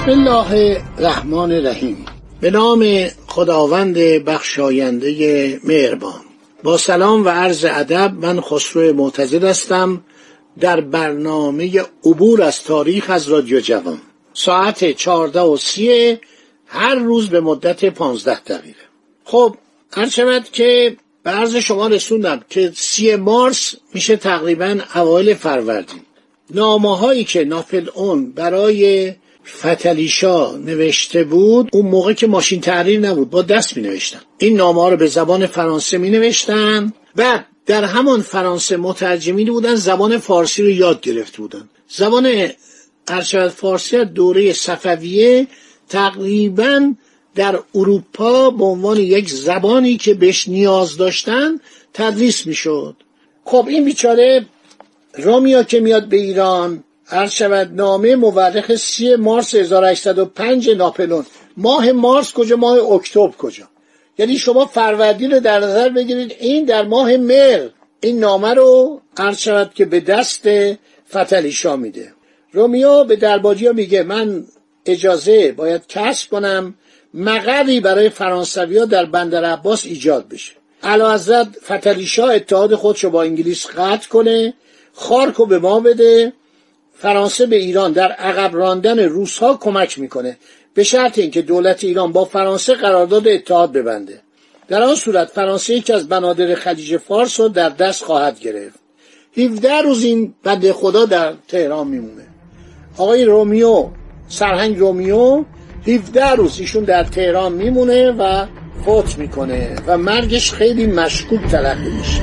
بسم الله الرحمن الرحیم. به نام خداوند بخشاینده مهربان. با سلام و عرض ادب من خسرو معتزد هستم. در برنامه عبور از تاریخ از رادیو جوان. ساعت چهارده و سی هر روز به مدت پانزده دقیقه. خب هر که به عرض شما رسوندم که سی مارس میشه تقریبا اوایل فروردین. نامه هایی که ناپل اون برای فتلیشا نوشته بود اون موقع که ماشین تحریر نبود با دست می نوشتن این نامه رو به زبان فرانسه می نوشتن بعد در همان فرانسه مترجمین بودن زبان فارسی رو یاد گرفته بودن. زبان ارشد فارسی دوره صفویه تقریبا در اروپا به عنوان یک زبانی که بهش نیاز داشتن تدریس می‌شد. خب این بیچاره رومیا که میاد به ایران عرض شود نامه مورخ سی مارس 1805 ناپلون. ماه مارس کجا؟ ماه اکتبر کجا؟ یعنی شما فروردین رو در نظر بگیرید. این در ماه مر این نامه رو عرض شود که به دست فتلیشا میده. رومیو به درباجیا میگه من اجازه باید کسب کنم مقری برای فرانسویا در بندر عباس ایجاد بشه. علا حضرت فتلیشا اتحاد خودشو با انگلیس قطع کنه خارکو به ما بده فرانسه به ایران در عقب راندن روس ها کمک می‌کنه. به شرط اینکه دولت ایران با فرانسه قرارداد اتحاد ببنده. در آن صورت فرانسه یکی از بنادر خلیج فارس رو در دست خواهد گرفت. 17 روز این بنده خدا در تهران میمونه. آقای رومیو سرهنگ رومیو 17 روز ایشون در تهران میمونه و فوت می‌کنه و مرگش خیلی مشکوک تلقی میشه.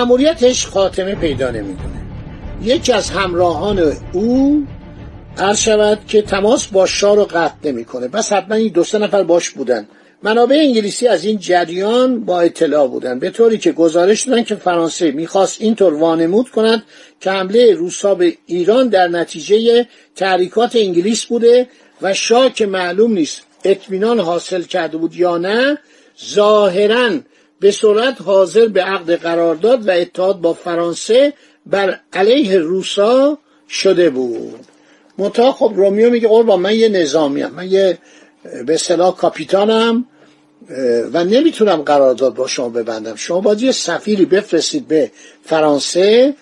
معمولیتش خاتمه پیدا نمی‌کنه. یکی از همراهان او عرض شود که تماس با شاه رو قطع نمی‌کنه. بس حتما این دو نفر باش بودن. منابع انگلیسی از این جریان با اطلاع بودن. به طوری که گزارش دادن که فرانسه می‌خواست اینطور وانمود کند که حمله روسا به ایران در نتیجه تحریکات انگلیس بوده و شاه که معلوم نیست اطمینان حاصل کرده بود یا نه ظاهرا به صورت حاضر به عقد قرارداد و اتحاد با فرانسه بر علیه روسا شده بود. منتها خب رومیو میگه قربان من یه نظامیم من یه به اصطلاح کاپیتانم و نمی‌تونم قرارداد با شما ببندم. شما باید یه سفیری بفرستید به فرانسه.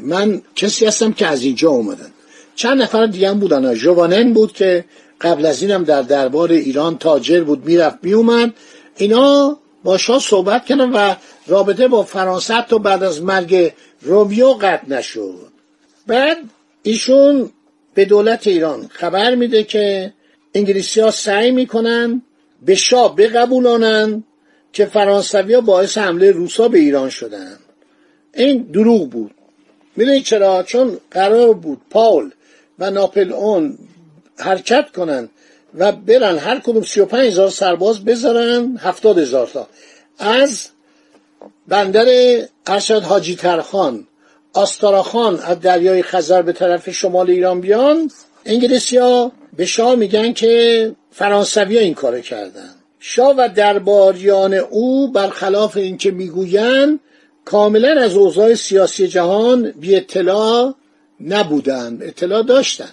من کسی هستم که از اینجا اومدن. چند نفر دیگه هم بودن. جوانن بود که قبل از اینم در دربار ایران تاجر بود می‌رفت میومد. اینا با شاه صحبت کردن و رابطه با فرانسه حتی بعد از مرگ رومیو قطع نشد. بعد ایشون به دولت ایران خبر میده که انگلیسی ها سعی می‌کنن به شاه بقبولانن که فرانسوی ها باعث حمله روسا به ایران شدن. این دروغ بود. می‌دونید چرا؟ چون قرار بود پاول و ناپل اون حرکت کنن و برن هر کدوم سی و پنج هزار سرباز بذارن هفتاد هزار تا. از بندر ارشد حاجی ترخان آستاراخان از دریای خزر به طرف شمال ایران بیان. انگلیسی ها به شاه میگن که فرانسوی ها این کار کردن. شاه و درباریان او برخلاف اینکه می‌گویند کاملا از اوضاع سیاسی جهان بی اطلاع نبودن اطلاع داشتن.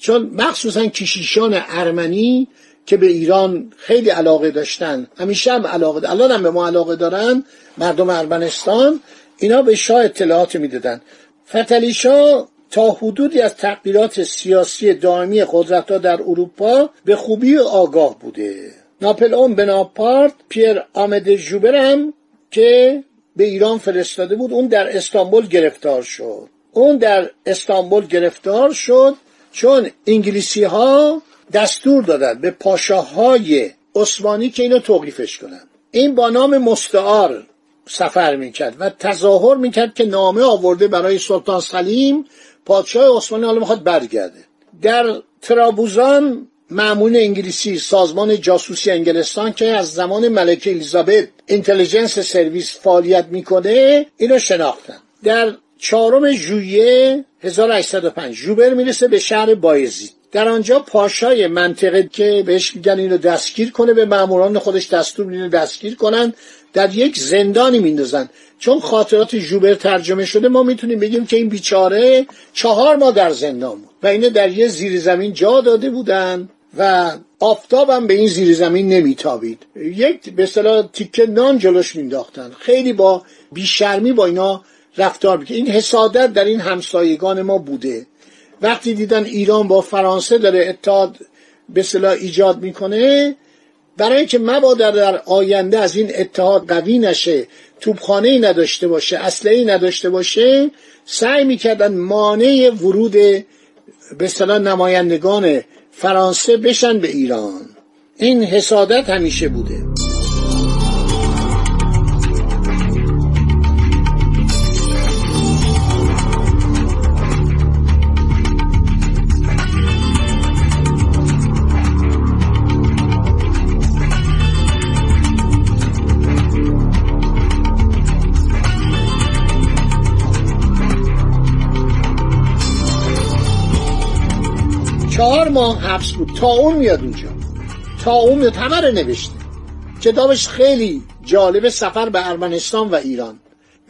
چون مخصوصا کشیشان ارمنی که به ایران خیلی علاقه داشتن همیشه هم علاقه. الان هم به ما علاقه دارن مردم ارمنستان اینا به شاه اطلاعات می‌دادن فتلی شاه تا حدودی از تغییرات سیاسی دائمی قدرتها در اروپا به خوبی آگاه بوده ناپل اون بناپارت پیر آمد جوبرم که به ایران فرستاده بود اون در استانبول گرفتار شد اون در استانبول گرفتار شد چون انگلیسی ها دستور دادن به پاشاهای عثمانی که اینو توقیفش کنن. این با نام مستعار سفر می‌کرد و تظاهر می‌کرد که نامه آورده برای سلطان سلیم پادشاه عثمانی حالا می‌خواد برگرده. در ترابوزان معمول انگلیسی سازمان جاسوسی انگلستان که از زمان ملکه الیزابت اینتلیجنس سرویس فعالیت می‌کنه اینو شناختن. در چهارم ژوئیه 1805 جوبر می‌رسه به شهر بایزید. در آنجا پاشای منطقه که بهش میگن اینو دستگیر کنه به ماموران خودش دستور اینو دستگیر کنن. در یک زندانی میندازن. چون خاطرات جوبر ترجمه شده ما می‌تونیم بگیم که این بیچاره چهار ماه در زندان بود و اینو در یه زیر زمین جا داده بودن و آفتابم به این زیر زمین نمیتابید. یک به اصطلاح تیکه نان جلوش مینداختن خیلی با بیشرمی با اینا رفتار می‌کنه این حسادت در این همسایگان ما بوده. وقتی دیدن ایران با فرانسه داره اتحاد به اصطلاح ایجاد می‌کنه برای اینکه مبادا در آینده از این اتحاد قوی نشه توپخانه ای نداشته باشه ای نداشته باشه سعی می‌کردن مانع ورود به اصطلاح نمایندگان فرانسه بشن به ایران. این حسادت همیشه بوده. ماه حبس بود. تا اون میاد اونجا. تا اون میاد. همه رو نوشته. کتابش خیلی جالب سفر به ارمنستان و ایران.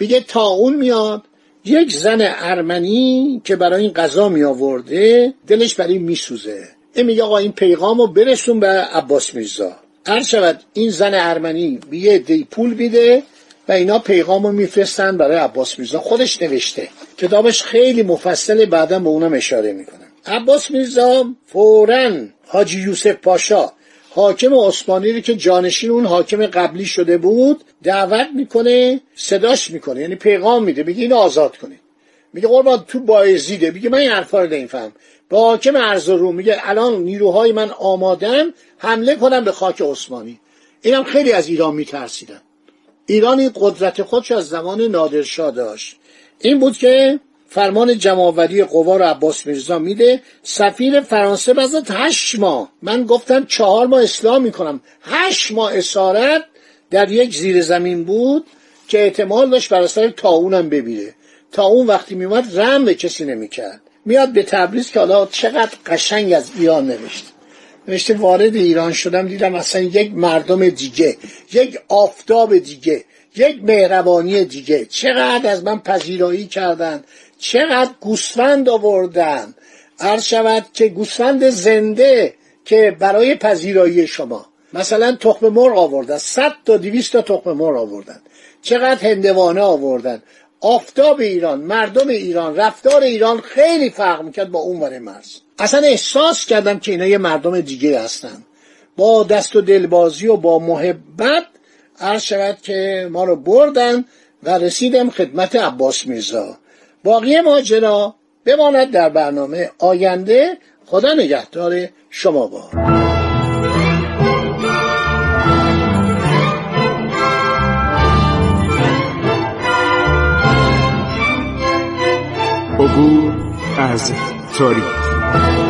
میگه تا اون میاد یک زن ارمنی که برای این غذا می آورده دلش برای این میسوزه. این میگه آقا این پیغام رو برسون به عباس میرزا. هر شود این زن ارمنی یه دی پول بیده و اینا پیغام رو میفرستن برای عباس میرزا. خودش نوشته. کتابش خیلی مفصل بعدا به اونم اشاره می‌کنه. عباس میرزا فورا حاجی یوسف پاشا حاکم عثمانی رو که جانشین اون حاکم قبلی شده بود دعوت می‌کنه صداش می‌کنه یعنی پیغام میده میگه اینو آزاد کنید. میگه قربان تو بایزیده. میگه من این حرفا رو نمیفهم به حاکم ارز رو میگه الان نیروهای من آمادن حمله کنم به خاک عثمانی. اینم خیلی از ایران میترسیدن. ایران این قدرت خودش از زمان نادرشاه داشت. این بود که فرمان جمعآوری قوا رو عباس میرزا میده. سفیر فرانسه بعد هشت ماه. من گفتم چهار ماه اسلام می‌کنم. هشت ماه اسارت در یک زیر زمین بود که احتمال داشت بر اثر تاونم ببیره تا اون وقتی میومد رم به کسی نمی‌کرد. میاد به تبریز که حالا چقدر قشنگ از ایران نوشت. نوشته وارد ایران شدم دیدم اصلا یک مردم دیگه یک آفتاب دیگه. یک مهربانی دیگه. چقدر از من پذیرایی کردن چقدر گوسفند آوردن عرض شود که گوسفند زنده که برای پذیرایی شما. مثلا تخم مرغ آوردن. صد تا دویست تا تخم مرغ آوردن. چقدر هندوانه آوردن. آفتاب ایران مردم ایران رفتار ایران خیلی فرق می‌کرد با اون ور مرز. اصلا احساس کردم که اینا یه مردم دیگه هستن. با دست و دلبازی و با محبت عرض شود که ما رو بردن و رسیدم خدمت عباس میرزا. باقی ماجرا بماند در برنامه آینده. خدا نگهدار شما با. عبور از تاریخ.